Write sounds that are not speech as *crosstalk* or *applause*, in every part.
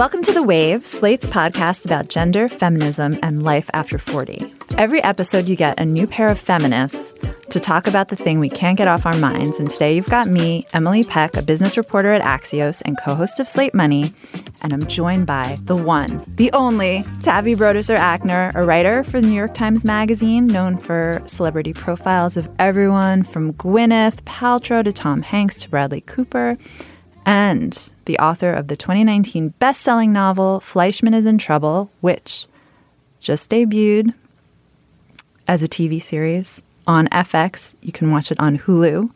Welcome to The Wave, Slate's podcast about gender, feminism, and life after 40. Every episode, you get a new pair of feminists to talk about the thing we can't get off our minds. And today, you've got me, Emily Peck, a business reporter at Axios and co host of Slate Money. And I'm joined by the one, the only, Taffy Brodesser Akner, a writer for the New York Times Magazine, known for celebrity profiles of everyone from Gwyneth Paltrow to Tom Hanks to Bradley Cooper and the author of the 2019 best selling novel, Fleishman is in Trouble, which just debuted as a TV series on FX. You can watch it on Hulu.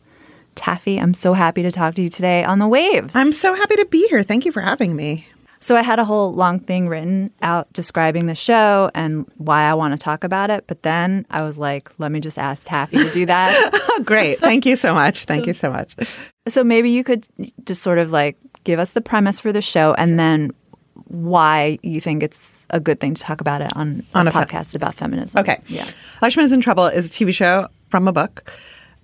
Taffy, I'm so happy to talk to you today on the waves. I'm so happy to be here. Thank you for having me. So I had a whole long thing written out describing the show and why I want to talk about it. But then I was like, let me just ask Taffy to do that. oh, *laughs* great. Thank you so much. Thank you so much. So maybe you could just sort of like give us the premise for the show and then why you think it's a good thing to talk about it on, on a, podcast fe- about feminism. Okay. Yeah. Fleishman is in Trouble is a TV show from a book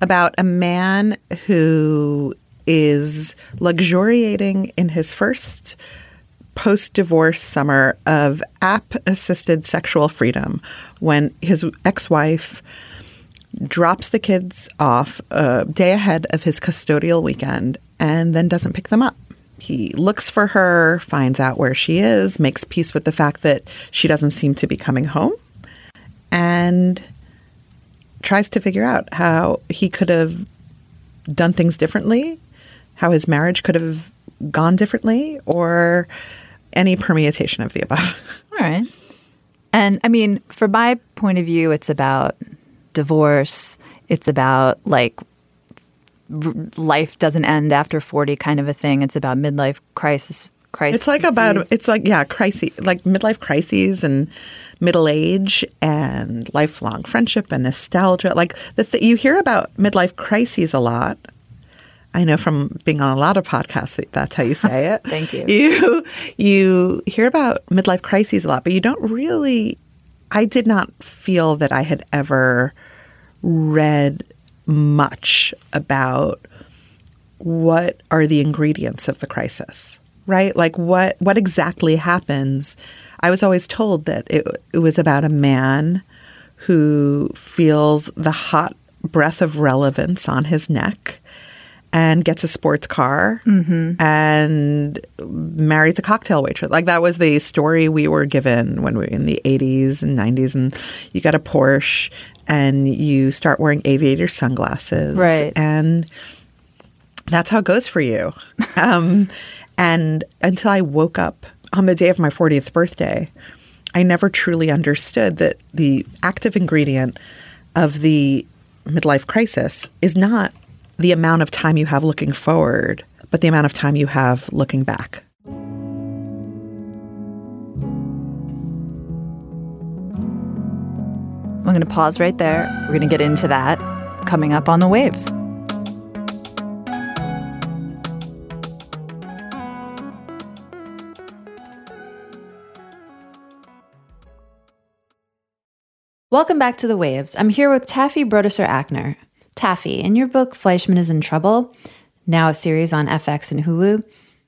about a man who is luxuriating in his first post divorce summer of app assisted sexual freedom when his ex wife drops the kids off a day ahead of his custodial weekend and then doesn't pick them up. He looks for her, finds out where she is, makes peace with the fact that she doesn't seem to be coming home, and tries to figure out how he could have done things differently, how his marriage could have gone differently, or any permutation of the above. *laughs* All right. And I mean, from my point of view, it's about divorce. It's about like r- life doesn't end after 40 kind of a thing. It's about midlife crisis. Crisis. It's like about it's like yeah, crisis like midlife crises and middle age and lifelong friendship and nostalgia. Like the th- you hear about midlife crises a lot, I know from being on a lot of podcasts that that's how you say *laughs* it. Thank you. You you hear about midlife crises a lot, but you don't really I did not feel that I had ever read much about what are the ingredients of the crisis, right? Like what what exactly happens? I was always told that it it was about a man who feels the hot breath of relevance on his neck and gets a sports car mm-hmm. and marries a cocktail waitress. Like that was the story we were given when we were in the 80s and 90s. And you got a Porsche and you start wearing aviator sunglasses. Right. And that's how it goes for you. *laughs* um, and until I woke up on the day of my 40th birthday, I never truly understood that the active ingredient of the midlife crisis is not the amount of time you have looking forward, but the amount of time you have looking back. I'm going to pause right there. We're going to get into that coming up on the waves. Welcome back to the Waves. I'm here with Taffy Brodesser Akner, Taffy, in your book Fleishman is in Trouble, now a series on FX and Hulu,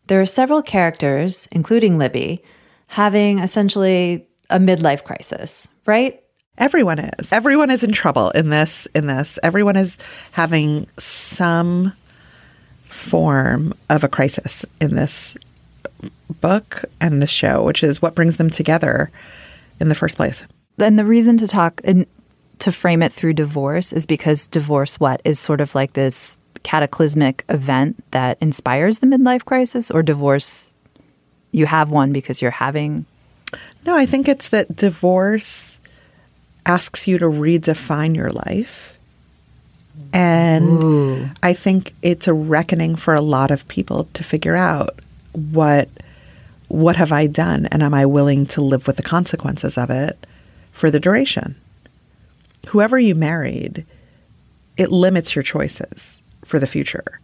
there are several characters, including Libby, having essentially a midlife crisis, right? Everyone is. Everyone is in trouble in this in this. Everyone is having some form of a crisis in this book and this show, which is what brings them together in the first place. And the reason to talk to frame it through divorce is because divorce, what, is sort of like this cataclysmic event that inspires the midlife crisis, or divorce, you have one because you're having? No, I think it's that divorce asks you to redefine your life. And Ooh. I think it's a reckoning for a lot of people to figure out what what have I done and am I willing to live with the consequences of it for the duration? Whoever you married, it limits your choices for the future.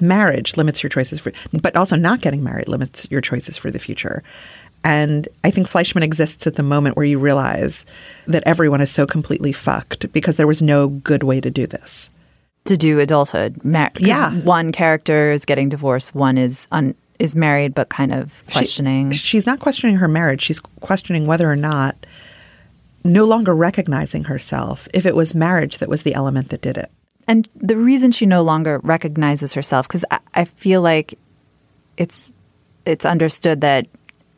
Marriage limits your choices for, but also not getting married limits your choices for the future. And I think Fleishman exists at the moment where you realize that everyone is so completely fucked because there was no good way to do this. To do adulthood. Mar- yeah. One character is getting divorced, one is un- is married but kind of questioning. She, she's not questioning her marriage. She's questioning whether or not, no longer recognizing herself, if it was marriage that was the element that did it. and the reason she no longer recognizes herself, because I, I feel like it's it's understood that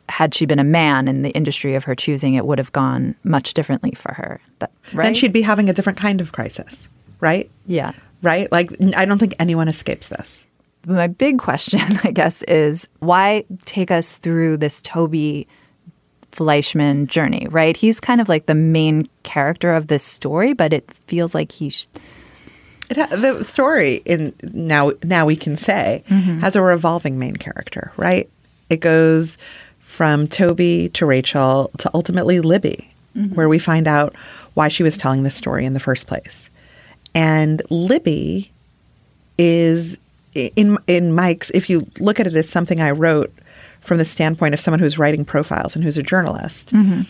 had she been a man in the industry of her choosing, it would have gone much differently for her. That, right? Then she'd be having a different kind of crisis, right? yeah. Right? Like, I don't think anyone escapes this. my big question, *laughs* I guess, is why take us through this Toby Fleishman journey, right? He's kind of like the main character of this story, but it feels like he. Sh- It ha- the story in now now we can say mm-hmm. has a revolving main character, right? It goes from Toby to Rachel to ultimately Libby, mm-hmm. where we find out why she was telling this story in the first place. And Libby is in in Mike's if you look at it as something I wrote from the standpoint of someone who's writing profiles and who's a journalist. Mm-hmm.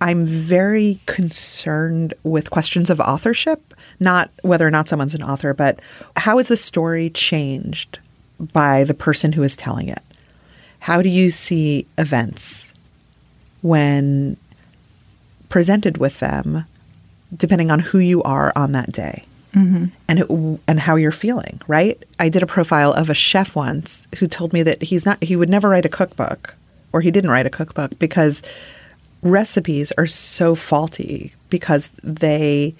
I'm very concerned with questions of authorship, not whether or not someone's an author, but how is the story changed by the person who is telling it? How do you see events when presented with them, depending on who you are on that day? Mm-hmm. and who- and how you're feeling, right? I did a profile of a chef once who told me that he's not he would never write a cookbook or he didn't write a cookbook because recipes are so faulty because they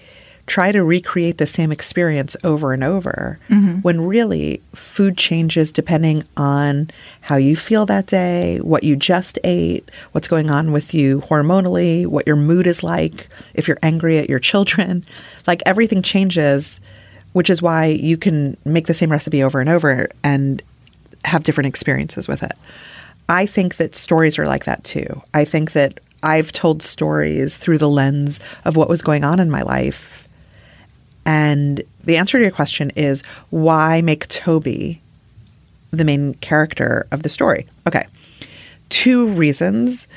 try to recreate the same experience over and over mm-hmm. when really food changes depending on how you feel that day, what you just ate, what's going on with you hormonally, what your mood is like, if you're angry at your children. *laughs* Like everything changes, which is why you can make the same recipe over and over and have different experiences with it. I think that stories are like that too. I think that I've told stories through the lens of what was going on in my life. And the answer to your question is why make Toby the main character of the story? Okay. Two reasons.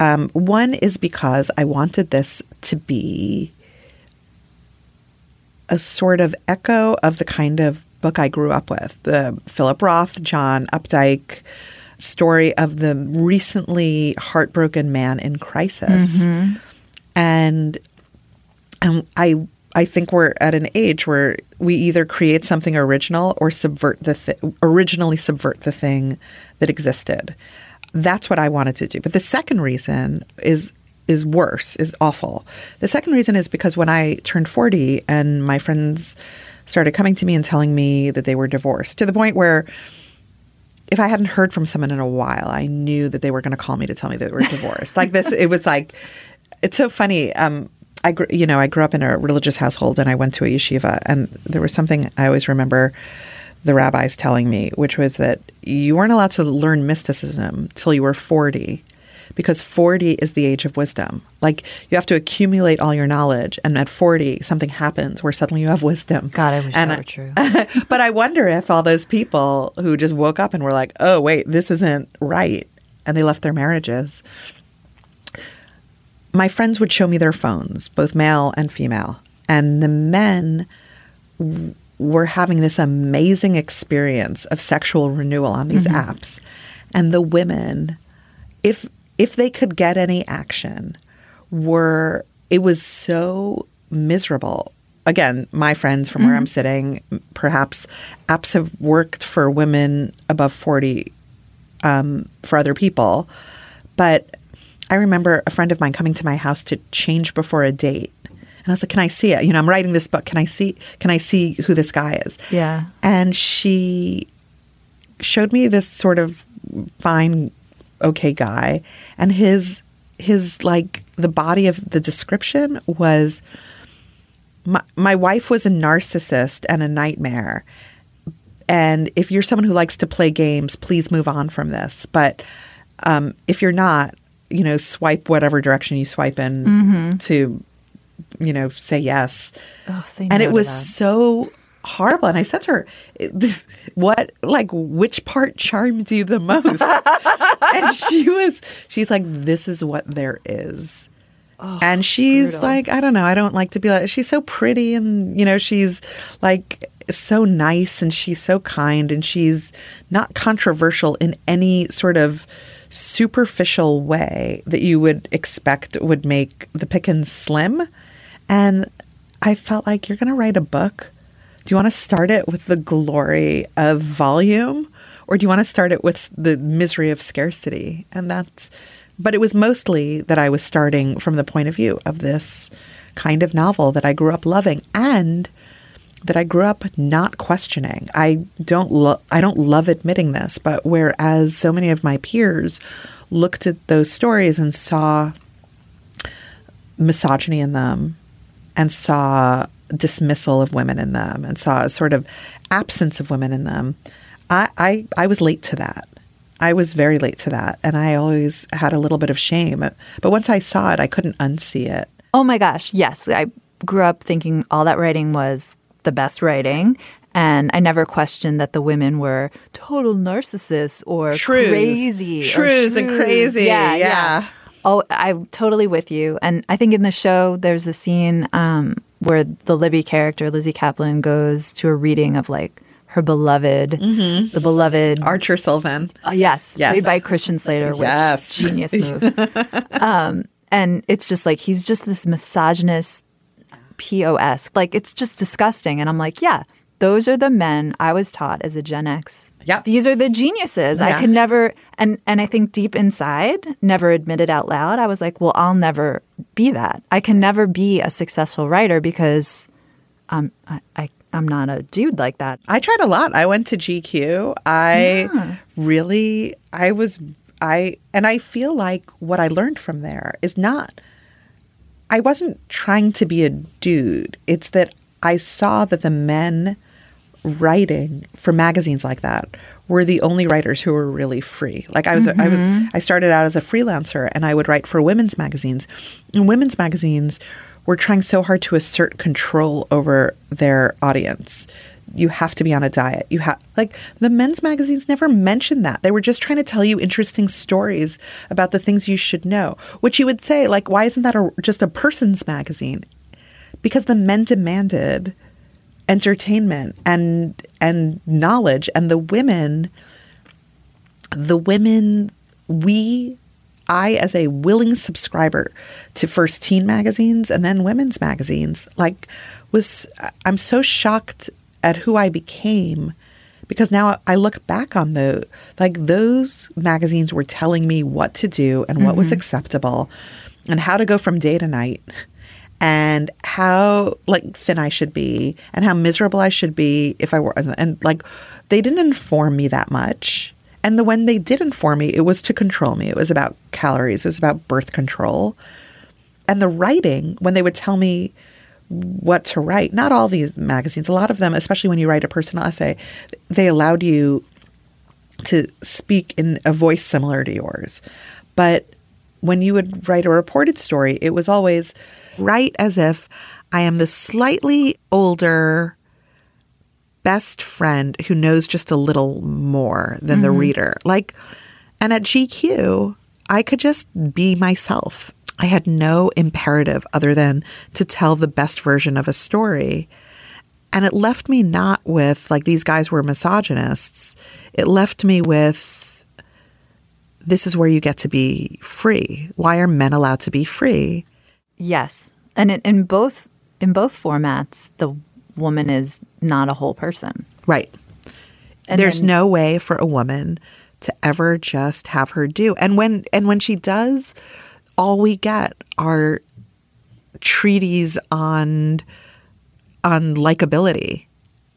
Um, one is because I wanted this to be a sort of echo of the kind of book I grew up with the Philip Roth, John Updike story of the recently heartbroken man in crisis. And and I I think we're at an age where we either create something original or subvert the th- originally subvert the thing that existed. That's what I wanted to do. But the second reason is is worse, is awful. The second reason is because when I turned 40 and my friends started coming to me and telling me that they were divorced to the point where if I hadn't heard from someone in a while, I knew that they were going to call me to tell me that they were *laughs* divorced. like this, it was like, it's so funny. Um, I, gr- you know, I grew up in a religious household and I went to a yeshiva, and there was something I always remember the rabbis telling me, which was that you weren't allowed to learn mysticism till you were 40 because 40 is the age of wisdom. Like you have to accumulate all your knowledge, and at 40, something happens where suddenly you have wisdom. God, I wish And that were true. *laughs* but I wonder if all those people who just woke up and were like, "Oh, wait, this isn't right," and they left their marriages. My friends would show me their phones, both male and female, and the men w- were having this amazing experience of sexual renewal on these apps, and the women, if if they could get any action, were it was so miserable. Again, my friends from where I'm sitting, perhaps apps have worked for women above 40 um, for other people. But I remember a friend of mine coming to my house to change before a date. And I was like, "Can I see it? You know, I'm writing this book. Can I see? Can I see who this guy is?" Yeah. And she showed me this sort of fine, okay guy, and his his like the body of the description was my, my wife was a narcissist and a nightmare. And if you're someone who likes to play games, please move on from this. But um, if you're not, you know, swipe whatever direction you swipe in mm-hmm. to, you know, say yes. Oh, say and no it was that. so horrible. And I said to her, "What, like, which part charmed you the most?" *laughs* and she was, she's like, "This is what there is." and she's brutal. like, I don't know, I don't like to be like. She's so pretty, and you know, she's like, so nice and she's so kind and she's not controversial in any sort of superficial way that you would expect would make the pickings slim. And I felt like you're going to write a book. Do you want to start it with the glory of volume or do you want to start it with the misery of scarcity? And that's, but it was mostly that I was starting from the point of view of this kind of novel that I grew up loving and that I grew up not questioning. I don't lo- I don't love admitting this, but whereas so many of my peers looked at those stories and saw misogyny in them and saw dismissal of women in them and saw a sort of absence of women in them, I, I, I was late to that. I was very late to that. And I always had a little bit of shame. But once I saw it, I couldn't unsee it. Oh my gosh. Yes. I grew up thinking all that writing was the best writing. And I never questioned that the women were total narcissists or Shrews. crazy. or Shrews and crazy. Yeah, Yeah. Oh, I'm totally with you. And I think in the show, there's a scene um, where the Libby character, Lizzy Caplan, goes to a reading of like her beloved, the beloved Archer Sylvan. uh, yes, Yes. played by Christian Slater, which Yes. genius *laughs* move. um, and it's just like he's just this misogynist pos. Like it's just disgusting. And I'm like, yeah, those are the men I was taught as a Gen X. Yeah. these are the geniuses. I Yeah. could never, and and I think deep inside, never admit it out loud. I was like, well, I'll never be that. I can never be a successful writer because I'm I, I I'm not a dude like that. I tried a lot. I went to GQ. I really, I was, I, and I feel like what I learned from there is not, I wasn't trying to be a dude. It's that I saw that the men writing for magazines like that were the only writers who were really free. Like I was, I was, mm-hmm. I started out as a freelancer and I would write for women's magazines. And women's magazines were trying so hard to assert control over their audience. You have to be on a diet. You have like the men's magazines never mentioned that. They were just trying to tell you interesting stories about the things you should know. Which you would say like, why isn't that a, just a person's magazine? Because the men demanded entertainment and and knowledge and the women the women we I as a willing subscriber to first teen magazines and then women's magazines like was I'm so shocked at who I became because now I look back on the like those magazines were telling me what to do and what was mm-hmm. acceptable and how to go from day to night and how like thin I should be and how miserable I should be if I were and like they didn't inform me that much. And the when they did inform me, it was to control me. It was about calories, it was about birth control. And the writing, when they would tell me what to write, not all these magazines, a lot of them, especially when you write a personal essay, they allowed you to speak in a voice similar to yours. But when you would write a reported story, it was always write as if I am the slightly older best friend who knows just a little more than the mm-hmm. reader. Like, and at GQ, I could just be myself. I had no imperative other than to tell the best version of a story. And it left me not with, like, these guys were misogynists. It left me with, this is where you get to be free. Why are men allowed to be free? Yes, and in, in both in both formats, the woman is not a whole person. Right. And There's then- no way for a woman to ever just have her do. And when and when she does, all we get are treaties on on likability.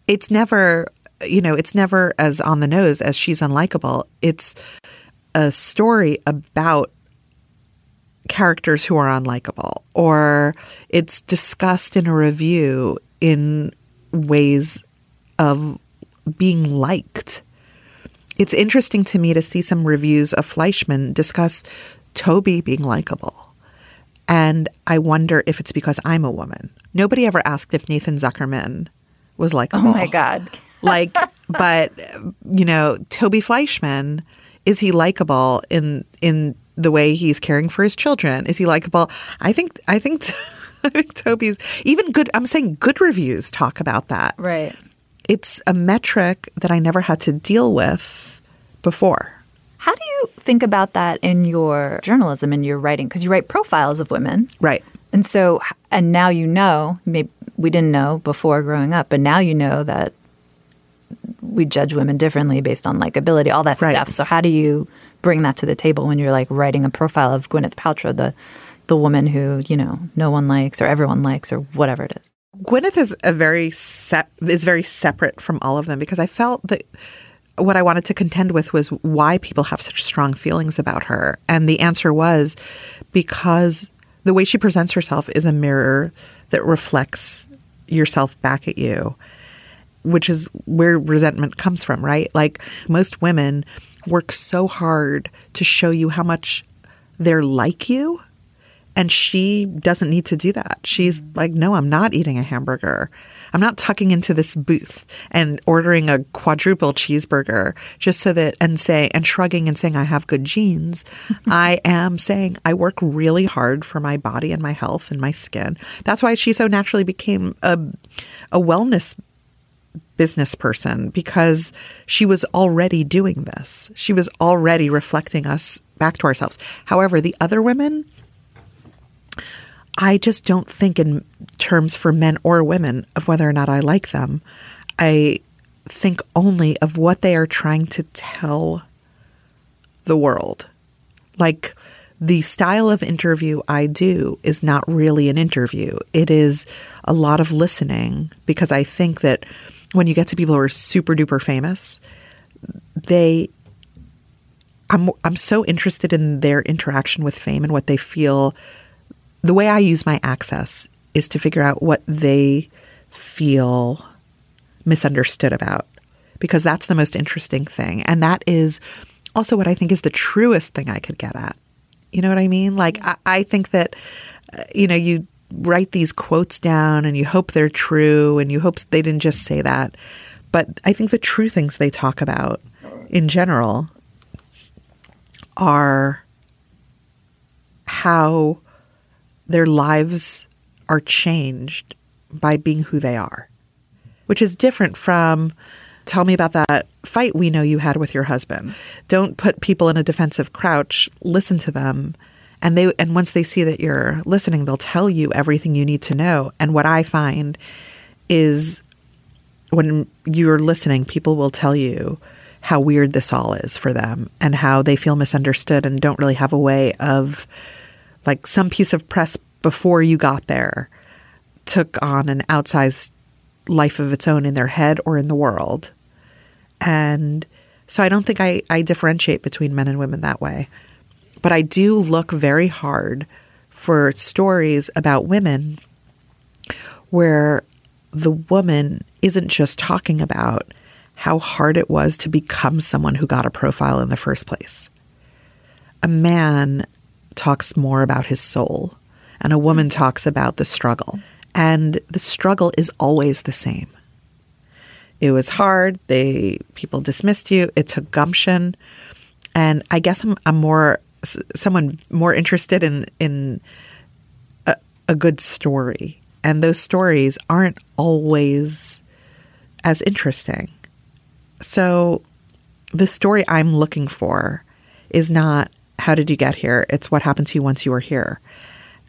It's never, you know, it's never as on the nose as she's unlikable. It's a story about characters who are unlikable, or it's discussed in a review in ways of being liked. It's interesting to me to see some reviews of Fleishman discuss Toby being likable. And I wonder if it's because I'm a woman. Nobody ever asked if Nathan Zuckerman was oh likable. Oh my god. *laughs* like, but you know, Toby Fleishman, is he likable in in the way he's caring for his children? Is he likable? I think I think *laughs* I think Toby's even good. I'm saying good reviews talk about that. Right. it's a metric that I never had to deal with before. How do you think about that in your journalism and your writing? Because you write profiles of women. Right. And so, and now you know, maybe we didn't know before growing up, but now you know that we judge women differently based on likability, all that Right. stuff. So, how do you bring that to the table when you're like writing a profile of Gwyneth Paltrow, the the woman who you know no one likes or everyone likes or whatever it is? Gwyneth is a very se- is very separate from all of them because I felt that what I wanted to contend with was why people have such strong feelings about her, and the answer was because the way she presents herself is a mirror that reflects yourself back at you, which is where resentment comes from, right? Like most women work so hard to show you how much they're like you and she doesn't need to do that. She's mm. like, no, I'm not eating a hamburger. I'm not tucking into this booth and ordering a quadruple cheeseburger just so that, and say, and shrugging and saying, I have good genes. *laughs* I am saying, I work really hard for my body and my health and my skin. That's why she so naturally became a, a wellness business person because she was already doing this. She was already reflecting us back to ourselves. However, the other women, I just don't think in terms for men or women of whether or not I like them. I think only of what they are trying to tell the world. Like the style of interview I do is not really an interview. It is a lot of listening because I think that when you get to people who are super duper famous, they I'm I'm so interested in their interaction with fame and what they feel. The way I use my access is to figure out what they feel misunderstood about because that's the most interesting thing and that is also what I think is the truest thing I could get at. You know what I mean? Like I, I think that uh, you know you write these quotes down and you hope they're true and you hope they didn't just say that. But I think the true things they talk about in general are how their lives are changed by being who they are, which is different from tell me about that fight we know you had with your husband. Don't put people in a defensive crouch, listen to them. And they and once they see that you're listening, they'll tell you everything you need to know. And what I find is when you're listening, people will tell you how weird this all is for them and how they feel misunderstood and don't really have a way of like some piece of press before you got there took on an outsized life of its own in their head or in the world. And so I don't think I, I differentiate between men and women that way. But I do look very hard for stories about women where the woman isn't just talking about how hard it was to become someone who got a profile in the first place. A man talks more about his soul, and a woman talks about the struggle. And the struggle is always the same. It was hard. They people dismissed you. It took gumption, and I guess I'm, I'm more someone more interested in in a, a good story, and those stories aren't always as interesting. So, the story I'm looking for is not how did you get here? It's what happened to you once you were here.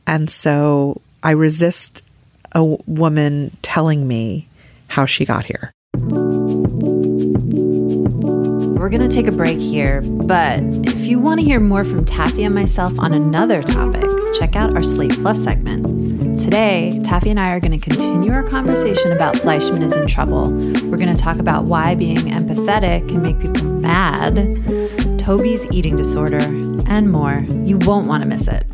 And so I resist a w- woman telling me how she got here. We're going to take a break here, but if you want to hear more from Taffy and myself on another topic, check out our Slate Plus segment. Today, Taffy and I are going to continue our conversation about Fleishman is in trouble. We're going to talk about why being empathetic can make people mad, Toby's eating disorder, and more. You won't want to miss it.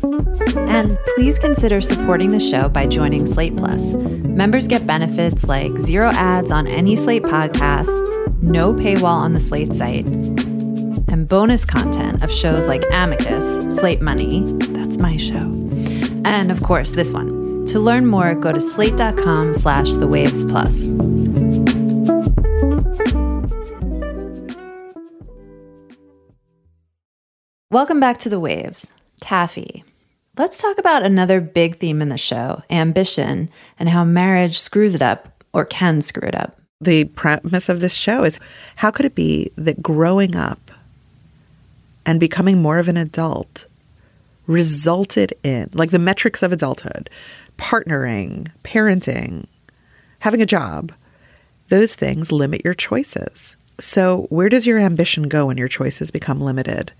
And please consider supporting the show by joining Slate Plus. Members get benefits like zero ads on any Slate podcast, no paywall on the Slate site, and bonus content of shows like Amicus, Slate Money, that's my show, and of course this one. To learn more, go to slate.com slash the waves plus. Welcome back to the waves. Taffy. Let's talk about another big theme in the show ambition and how marriage screws it up or can screw it up. The premise of this show is how could it be that growing up and becoming more of an adult resulted in, like the metrics of adulthood, partnering, parenting, having a job, those things limit your choices. So, where does your ambition go when your choices become limited?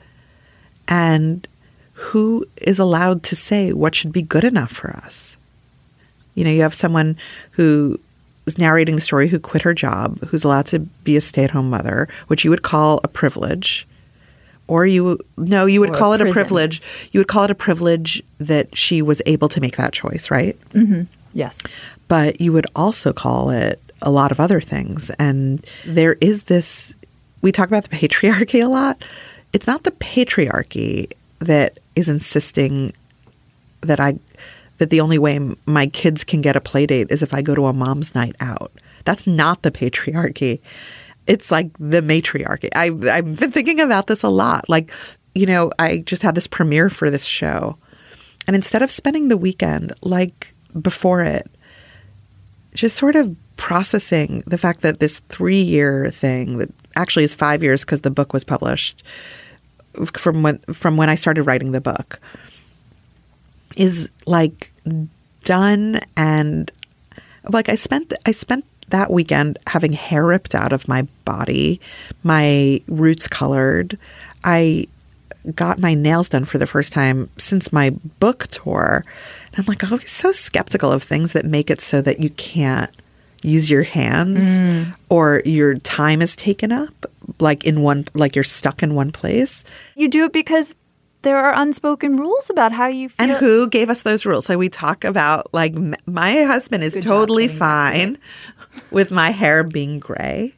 And who is allowed to say what should be good enough for us? You know, you have someone who is narrating the story who quit her job, who's allowed to be a stay at home mother, which you would call a privilege. Or you, no, you would Or a call it a privilege. You would call it a privilege that she was able to make that choice, right? Mm-hmm. Yes. but you would also call it a lot of other things. And there is this, we talk about the patriarchy a lot. It's not the patriarchy that is insisting that I, that the only way my kids can get a play date is if I go to a mom's night out. That's not the patriarchy. It's like the matriarchy. I, I've been thinking about this a lot. Like, you know, I just had this premiere for this show. And instead of spending the weekend like before it, just sort of processing the fact that this three year thing that actually is five years because the book was published from when from when I started writing the book is like done and like I spent I spent that weekend having hair ripped out of my body, my roots colored. I got my nails done for the first time since my book tour. And I'm like always so skeptical of things that make it so that you can't use your hands or your time is taken up like in one like you're stuck in one place. You do it because there are unspoken rules about how you feel. And who gave us those rules? So we talk about like my husband is Good totally getting back to fine with my hair being gray.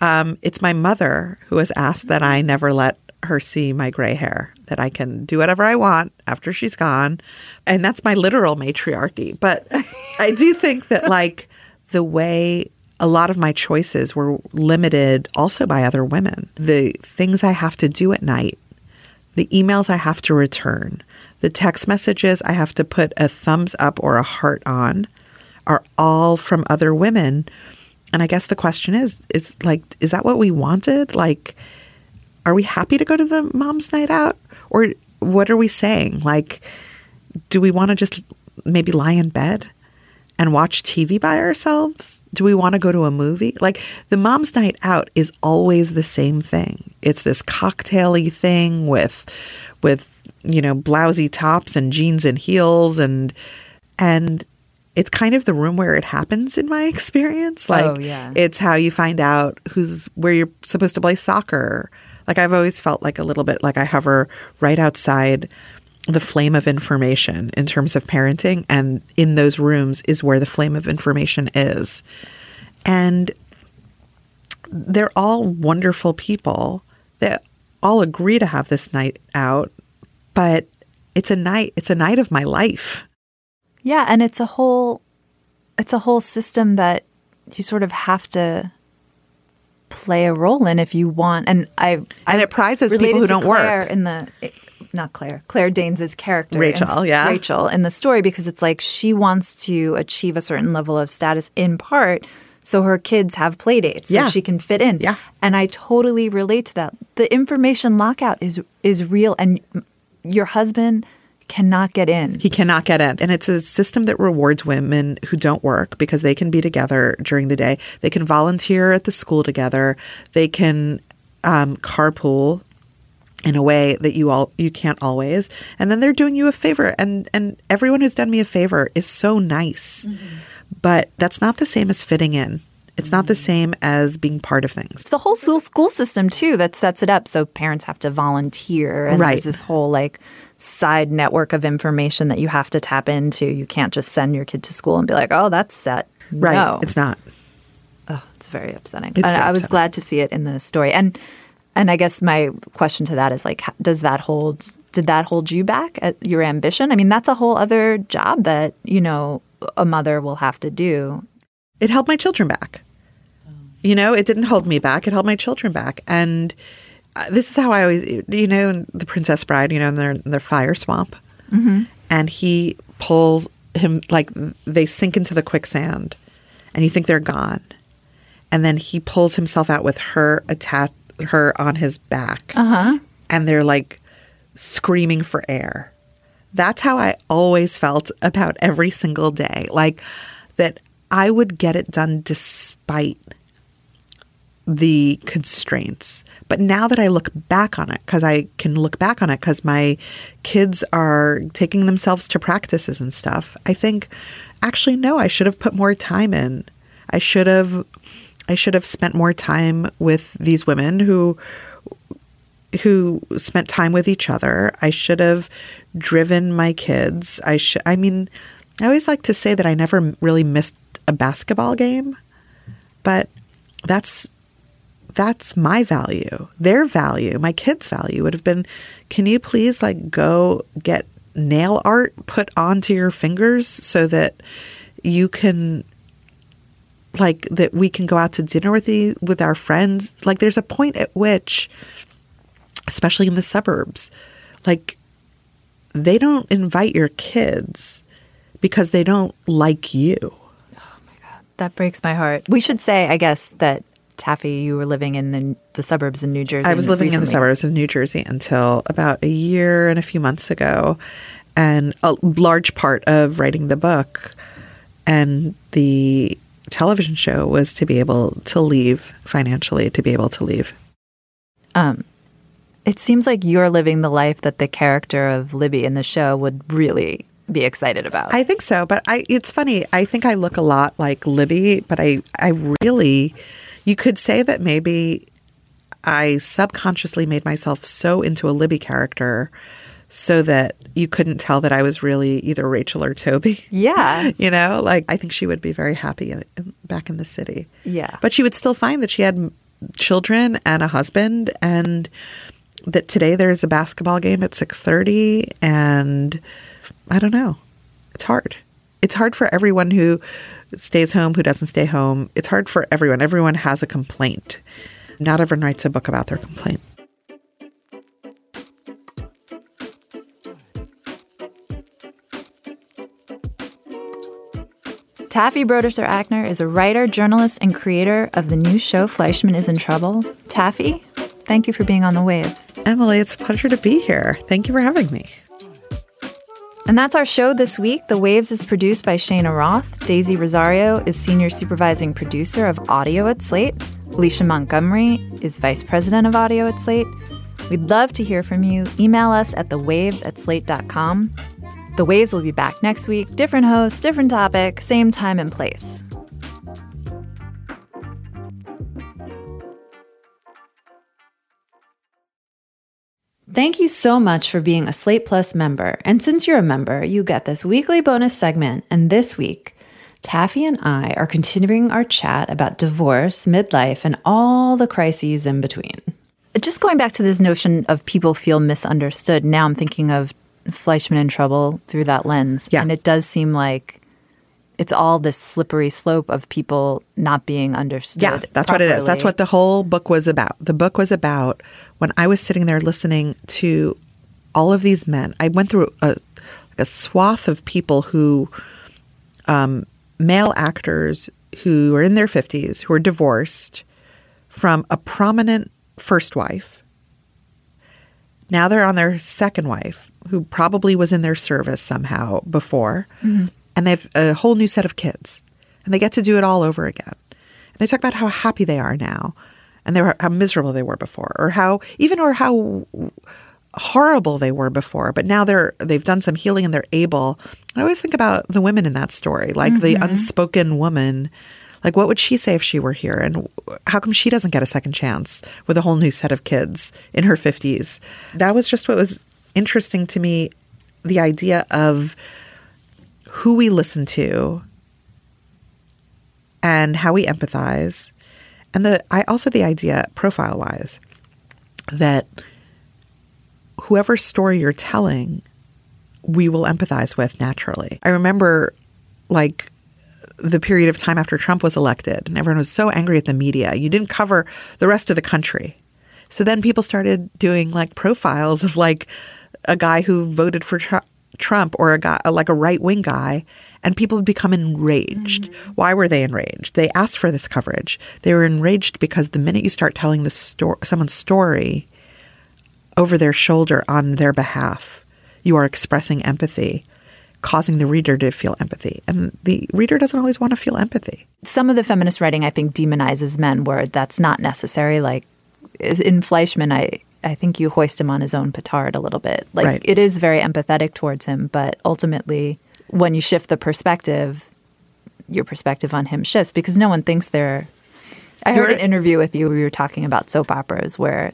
Um, it's my mother who has asked that I never let her see my gray hair, that I can do whatever I want after she's gone. And that's my literal matriarchy. But I do think that, like, the way a lot of my choices were limited also by other women, the things I have to do at night, the emails I have to return, the text messages I have to put a thumbs up or a heart on are all from other women. And I guess the question is is like is that what we wanted? Like are we happy to go to the mom's night out or what are we saying? Like do we want to just maybe lie in bed and watch TV by ourselves? Do we want to go to a movie? Like the mom's night out is always the same thing. It's this cocktaily thing with with you know blousy tops and jeans and heels and and it's kind of the room where it happens in my *laughs* experience. Oh, like Oh, yeah. it's how you find out who's where you're supposed to play soccer. Like I've always felt like a little bit like I hover right outside the flame of information in terms of parenting and in those rooms is where the flame of information is. And they're all wonderful people that all agree to have this night out, but it's a night it's a night of my life. Yeah, and it's a whole it's a whole system that you sort of have to play a role in if you want. And I And it prizes people who don't Claire work. in the not Claire, Claire Danes' character, in- Rachel, yeah. Rachel in the story because it's like she wants to achieve a certain level of status in part so her kids have play dates Yeah. so she can fit in. Yeah. And I totally relate to that. The information lockout is is real and your husband cannot get in. He cannot get in. And it's a system that rewards women who don't work because they can be together during the day. They can volunteer at the school together. They can um, carpool in a way that you all you can't always. And then they're doing you a favor. And and everyone who's done me a favor is so nice. Mm-hmm. But that's not the same as fitting in. It's not the mm-hmm. same as being part of things. It's the whole school school system too that sets it up so parents have to volunteer and Right. there's this whole like side network of information that you have to tap into. You can't just send your kid to school and be like, "Oh, that's set." Right. No. It's not. oh, it's very upsetting. It's and very I was upsetting. glad to see it in the story. And and I guess my question to that is like does that hold did that hold you back at your ambition? I mean, that's a whole other job that, you know, a mother will have to do. it held my children back. You know, it didn't hold me back. It held my children back. And uh, this is how I always, you know, in the Princess Bride, you know, in their, in their fire swamp. And he pulls him, like, they sink into the quicksand and you think they're gone. and then he pulls himself out with her attached her on his back. Uh-huh. And they're like screaming for air. That's how I always felt about every single day. Like that I would get it done despite the constraints. But now that I look back on it, because I can look back on it because my kids are taking themselves to practices and stuff, I think actually, no, I should have put more time in. I should have. I should have spent more time with these women who who spent time with each other. I should have driven my kids. I should I mean, I always like to say that I never really missed a basketball game, but that's that's my value. Their value, my kids' value would have been can you please like go get nail art put onto your fingers so that you can like that we can go out to dinner with the with our friends. Like there's a point at which especially in the suburbs, like they don't invite your kids because they don't like you. Oh my god, that breaks my heart. We should say, I guess, that Taffy, you were living in the, the suburbs in New Jersey. I was living recently. in the suburbs of New Jersey until about a year and a few months ago. And a large part of writing the book and the television show was to be able to leave financially, to be able to leave. Um, it seems like you're living the life that the character of Libby in the show would really be excited about. I think so, but I it's funny. I think I look a lot like Libby, but I I really you could say that maybe I subconsciously made myself so into a Libby character so that you couldn't tell that I was really either Rachel or Toby. Yeah. *laughs* you know, like I think she would be very happy in, in, back in the city. Yeah. But she would still find that she had children and a husband and that today there's a basketball game at 6:30 and I don't know. It's hard. It's hard for everyone who stays home, who doesn't stay home. It's hard for everyone. Everyone has a complaint. Not everyone writes a book about their complaint. Taffy Brodesser Akner is a writer, journalist, and creator of the new show Fleishman is in Trouble. Taffy, thank you for being on the waves. Emily, it's a pleasure to be here. Thank you for having me. And that's our show this week. The Waves is produced by Cheyna Roth. Daisy Rosario is senior supervising producer of audio at Slate. Alicia Montgomery is vice president of audio at Slate. We'd love to hear from you. Email us at thewaves at slate.com. The Waves will be back next week. Different host, different topic, same time and place. Thank you so much for being a Slate Plus member. And since you're a member, you get this weekly bonus segment. And this week, Taffy and I are continuing our chat about divorce, midlife, and all the crises in between. Just going back to this notion of people feel misunderstood, now I'm thinking of Fleishman in Trouble through that lens. Yeah. And it does seem like it's all this slippery slope of people not being understood. Yeah, that's what it is. That's what the whole book was about. The book was about when I was sitting there listening to all of these men. I went through a, a swath of people who, um, male actors who are in their 50s, who are divorced from a prominent first wife. Now they're on their second wife, who probably was in their service somehow before. Mm-hmm. And they have a whole new set of kids. And they get to do it all over again. And they talk about how happy they are now and they were how miserable they were before or how even or how horrible they were before. But now they're they've done some healing and they're able. I always think about the women in that story like the mm-hmm. unspoken woman. Like what would she say if she were here? And how come she doesn't get a second chance with a whole new set of kids in her 50s that was just what was interesting to me the idea of who we listen to and how we empathize and the I also the idea profile wise that whoever story you're telling we will empathize with naturally. I remember like the period of time after Trump was elected and everyone was so angry at the media. You didn't cover the rest of the country. So then people started doing like profiles of like a guy who voted for Tru- Trump or a guy like a right wing guy, and people would become enraged. Mm-hmm. Why were they enraged? They asked for this coverage. They were enraged because the minute you start telling the story, someone's story over their shoulder on their behalf, you are expressing empathy, causing the reader to feel empathy, and the reader doesn't always want to feel empathy. Some of the feminist writing, I think, demonizes men where that's not necessary. Like in Fleishman, I I think you hoist him on his own petard a little bit. Like Right. it is very empathetic towards him, but ultimately, when you shift the perspective, your perspective on him shifts because no one thinks they're. I heard an interview with you where you were talking about soap operas where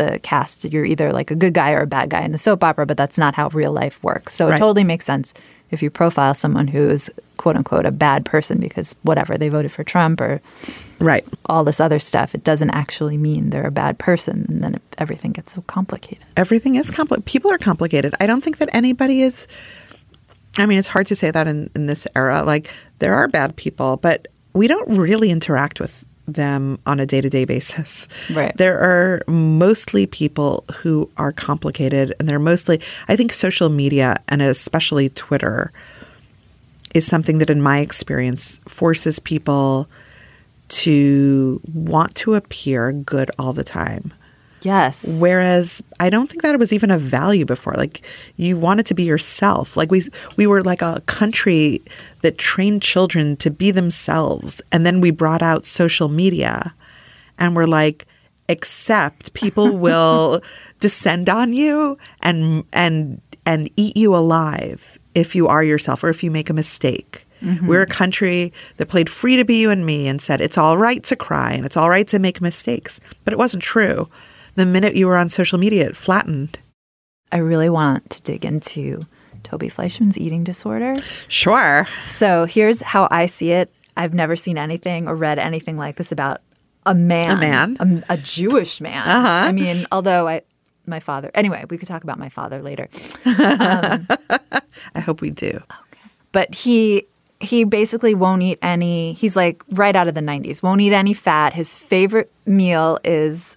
the cast you're either like a good guy or a bad guy in the soap opera, but that's not how real life works. So Right. it totally makes sense if you profile someone who's quote unquote a bad person because whatever they voted for Trump or Right. all this other stuff, it doesn't actually mean they're a bad person, and then it, everything gets so complicated. everything is complicated. People are complicated. I don't think that anybody is. I mean, it's hard to say that in, in this era. Like, there are bad people, but we don't really interact with them on a day to day basis. Right. There are mostly people who are complicated, and they're mostly, I think, social media and especially Twitter is something that, in my experience, forces people to want to appear good all the time. Yes. Whereas I don't think that it was even a value before. Like you wanted to be yourself. Like we we were like a country that trained children to be themselves, and then we brought out social media, and we're like, except people *laughs* will descend on you and and and eat you alive if you are yourself or if you make a mistake. Mm-hmm. We're a country that played free to be you and me and said it's all right to cry and it's all right to make mistakes. But it wasn't true. The minute you were on social media, it flattened. I really want to dig into Toby Fleishman's eating disorder. Sure. So here's how I see it. I've never seen anything or read anything like this about a man, A man? a, a Jewish man. Uh-huh. I mean, although I, my father. Anyway, we could talk about my father later. *laughs* I hope we do. Okay. but he he basically won't eat any he's like right out of the 90s won't eat any fat his favorite meal is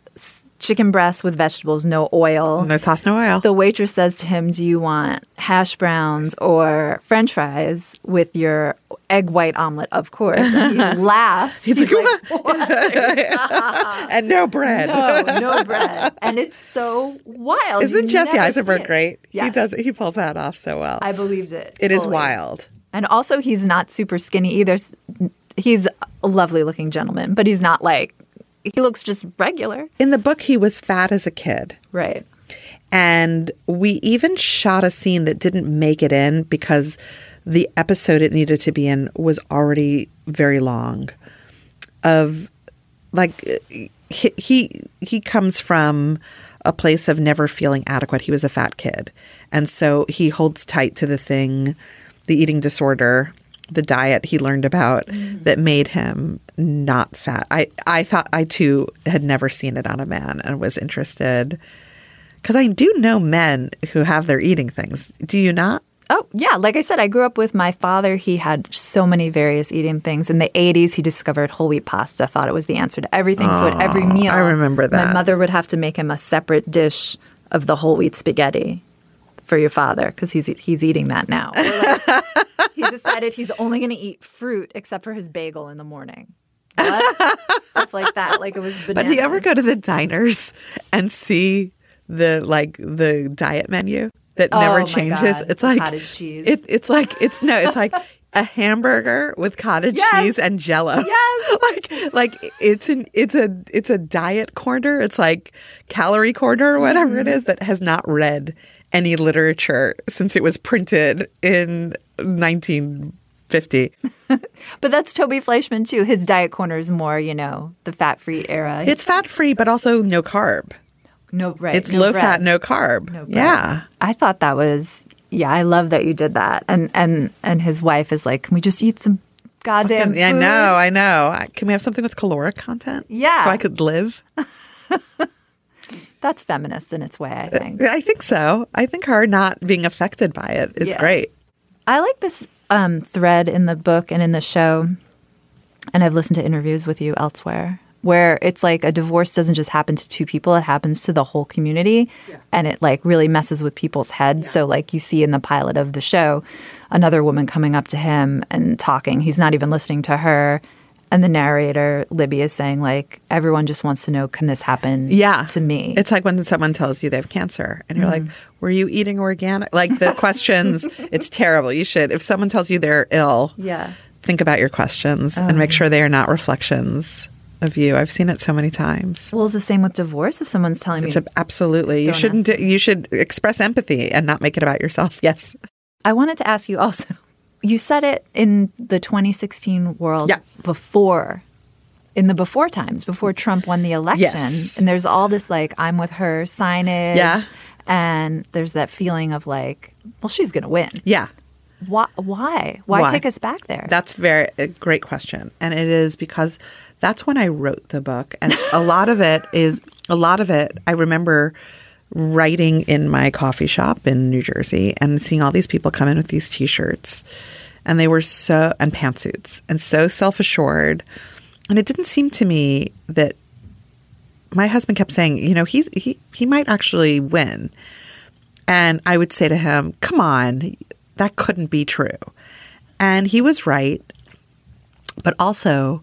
chicken breast with vegetables no oil No sauce, no oil. the waitress says to him do you want hash browns or french fries with your egg white omelet of course and he laughs he's, like, "What?" *laughs* and no bread. no no bread and it's so wild Isn't You Jesse Eisenberg great? He Yes. does he pulls that off so well. i believed it it is fully. wild. And also, he's not super skinny either. He's a lovely looking gentleman, but he's not like, he looks just regular. In the book he was fat as a kid. Right. And we even shot a scene that didn't make it in because the episode it needed to be in was already very long. Of like he he, he comes from a place of never feeling adequate. He was a fat kid. And so he holds tight to the thing, the eating disorder, the diet he learned about mm-hmm. that made him not fat. I, I thought I too had never seen it on a man and was interested because I do know men who have their eating things. Do you not? Oh, yeah. Like I said, I grew up with my father. He had so many various eating things. In the 80s, he discovered whole wheat pasta, thought it was the answer to everything. so at every meal, I remember that. My mother would have to make him a separate dish of the whole wheat spaghetti for your father because he's, he's eating that now. *laughs* He decided he's only going to eat fruit except for his bagel in the morning. What? Stuff like that. Like it was But do you ever go to the diners and see the like the diet menu that Oh never changes? God, It's like cottage cheese. It, it's like it's no, it's like a hamburger with cottage Yes. cheese and jello. Yes. *laughs* like like it's an it's a it's a diet corner. It's like calorie corner or whatever it Mm-hmm. is that has not read any literature since it was printed in 1950. *laughs* But that's Toby Fleishman too. His diet corner is more, you know, the fat-free era. It's fat free, but also no carb. no right. It's no low bread. fat, no carb. No bread. yeah. I thought that was yeah. I love that you did that. And and and his wife is like, can we just eat some goddamn? I know, I know. Can we have something with caloric content? Yeah. So I could live? *laughs* That's feminist in its way. I think. I think so. I think her not being affected by it is Yeah. great. I like this um, thread in the book and in the show, and I've listened to interviews with you elsewhere where it's like a divorce doesn't just happen to two people, it happens to the whole community. And it like really messes with people's heads. So, like you see in the pilot of the show, another woman coming up to him and talking. He's not even listening to her. And the narrator, Libby, is saying, like, everyone just wants to know, can this happen yeah. to me? It's like when someone tells you they have cancer and you're like, mm-hmm. were you eating organic? Like the questions, *laughs* it's terrible. You should, if someone tells you they're ill, yeah. think about your questions and make oh. sure they are not reflections of you. I've seen it so many times. Well, it's the same with divorce. If someone's telling It's me, a, absolutely. You shouldn't. Do, you should express empathy and not make it about yourself. *laughs* Yes. I wanted to ask you also. You said it in the 2016 world Yeah. before, in the before times, before Trump won the election. Yes. And there's all this like "I'm with her" signage. Yeah. And there's that feeling of like, well, she's going to win. Yeah. Why? Why? Why, Why? take us back there? That's very a great question, and it is because that's when I wrote the book, and a lot of it is a lot of it. I remember writing in my coffee shop in New Jersey and seeing all these people come in with these T-shirts, and they were so and pantsuits and so self assured, and it didn't seem to me that my husband kept saying, you know, he's he he might actually win. And I would say to him, "Come on, that couldn't be true." And he was right. But also,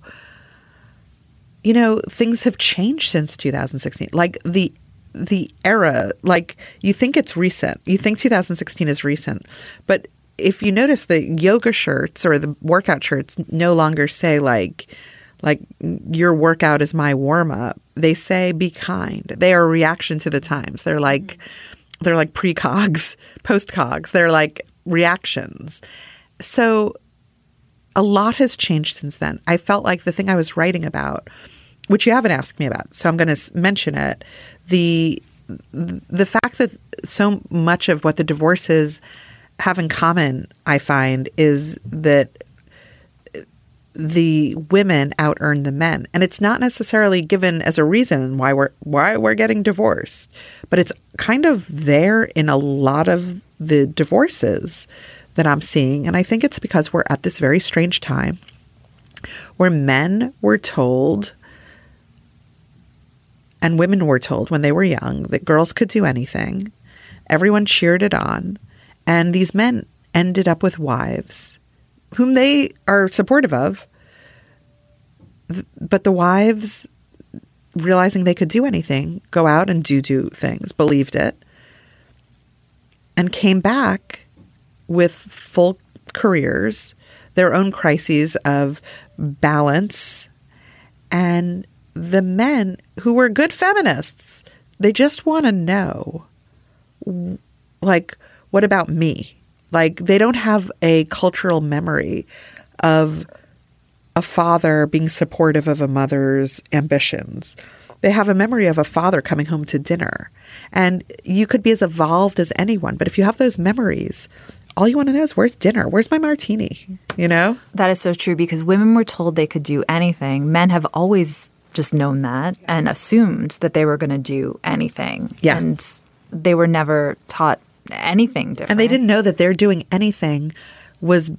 you know, things have changed since 2016. Like the the era, like you think it's recent. You think 2016 is recent. But if you notice the yoga shirts or the workout shirts no longer say like like your workout is my warm up. They say be kind. They are a reaction to the times. They're like mm-hmm. they're like precogs, *laughs* postcogs. They're like reactions. So a lot has changed since then. I felt like the thing I was writing about, which you haven't asked me about, so I'm going to mention it. The the fact that so much of what the divorces have in common, I find, is that the women out earn the men, and it's not necessarily given as a reason why we're why we're getting divorced, but it's kind of there in a lot of the divorces that I'm seeing, and I think it's because we're at this very strange time where men were told and women were told when they were young that girls could do anything. Everyone cheered it on, and these men ended up with wives whom they are supportive of. But the wives, realizing they could do anything, go out and do do things, believed it, and came back with full careers, their own crises of balance, and the men who were good feminists, they just want to know like what about me? Like they don't have a cultural memory of a father being supportive of a mother's ambitions. They have a memory of a father coming home to dinner. And you could be as evolved as anyone but if you have those memories all you want to know is where's dinner? Where's my martini? You know? That is so true because women were told they could do anything. Men have always just known that and assumed that they were going to do anything. Yeah. And they were never taught anything different. and they didn't know that they're doing anything was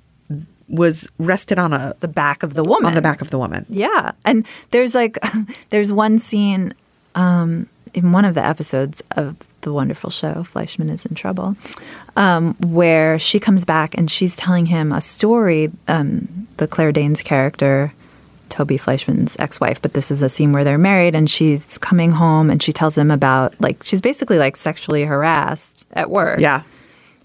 was rested on a the back of the woman. on the back of the woman Yeah. And there's like, *laughs* there's one scene um, in one of the episodes of the wonderful show, Fleishman is in Trouble, um, where she comes back and she's telling him a story. Um, the Claire Danes character, Toby Fleishman's ex wife, but this is a scene where they're married and she's coming home and she tells him about, like, she's basically like sexually harassed at work. yeah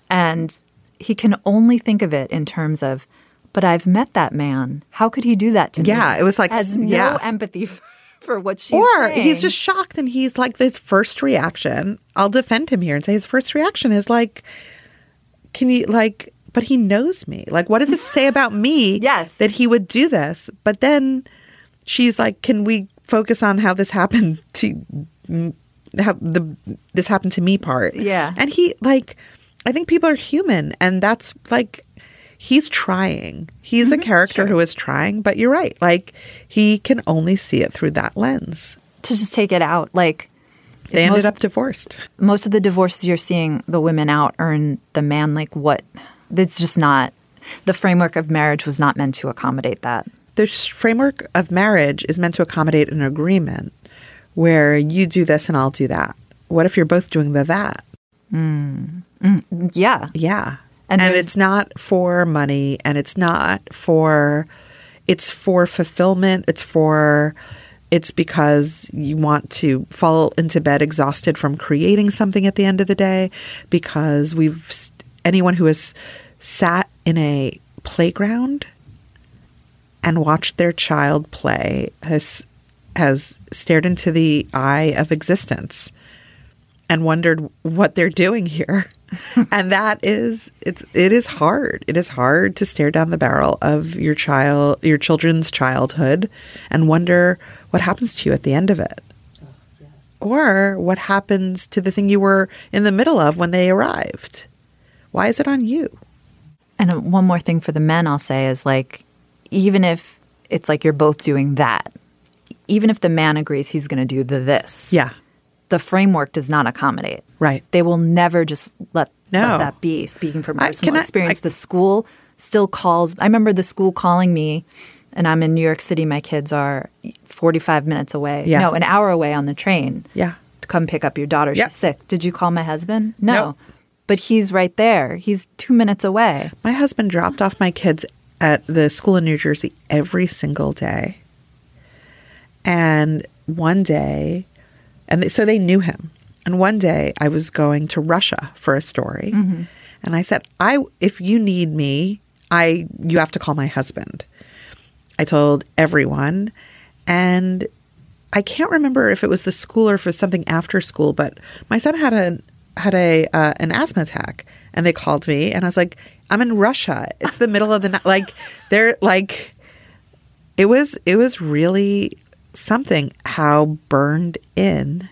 And he can only think of it in terms of, but I've met that man. How could he do that to me? Yeah, it was like- has no yeah. empathy *laughs* for, for what she's or saying. he's just shocked and he's like this first reaction i'll defend him here and say his first reaction is like can you like but he knows me like what does it say about me *laughs* Yes. that he would do this but then she's like can we focus on how this happened to how the this happened to me part Yeah. and he like i think people are human and that's like he's trying he's Mm-hmm. a character who is trying but you're right like he can only see it through that lens to just take it out. Like they ended most, up divorced most of the divorces you're seeing the women out earn the man. Like what? It's just not. The framework of marriage was not meant to accommodate that. the framework of marriage is meant to accommodate an agreement where you do this and I'll do that. What if you're both doing the that? Hmm. Mm, yeah. Yeah. And And, it's not for money and it's not for it's for fulfillment. It's for it's because you want to fall into bed exhausted from creating something at the end of the day because we've anyone who has sat in a playground and watched their child play has has stared into the eye of existence and wondered what they're doing here. *laughs* and that is it's it is hard. It is hard to stare down the barrel of your child your children's childhood and wonder what happens to you at the end of it. Oh, or what happens to the thing you were in the middle of when they arrived. Why is it on you? And one more thing for the men I'll say is like, even if it's like you're both doing that, even if the man agrees he's going to do the this, Yeah. the framework does not accommodate. Right. They will never just let, No. let that be. Speaking from personal I- experience, I- the school still calls. I remember the school calling me, and I'm in New York City. My kids are 45 minutes away. Yeah. No, an hour away on the train. Yeah. To come pick up your daughter. She's sick. Did you call my husband? No. Nope. But he's right there. He's two minutes away. My husband dropped off my kids at the school in New Jersey every single day. And one day, and they, so they knew him. And one day I was going to Russia for a story. Mm-hmm. And I said, "I if you need me, I you have to call my husband." I told everyone and I can't remember if it was the school or if it was something after school, but my son had a had a uh, an asthma attack, and they called me, and I was like, "I'm in Russia. It's the middle of the night. *laughs* Like, they're like, it was it was really something how burned in."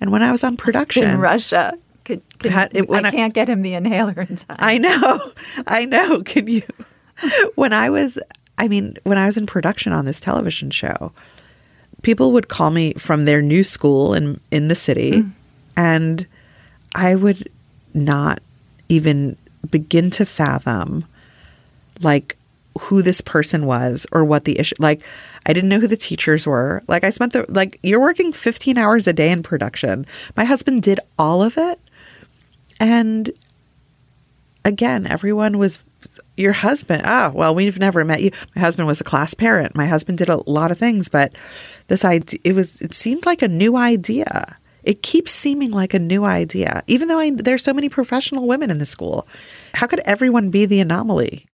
And when I was on production, in Russia. Could, could, Had- it- I I- can't get him the inhaler in time. I know, *laughs* I know. Can you? *laughs* When I was, I mean, when I was in production on this television show, people would call me from their new school in in the city, and I would not even begin to fathom, like who this person was or what the issue. Like, I didn't know who the teachers were. Like, I spent the like you're working 15 hours a day in production. My husband did all of it, and again, everyone was your husband. Ah, well, we've never met you. My husband was a class parent. My husband did a lot of things, but this idea, it was, it seemed like a new idea. It keeps seeming like a new idea, even though I, there's so many professional women in the school. How could everyone be the anomaly?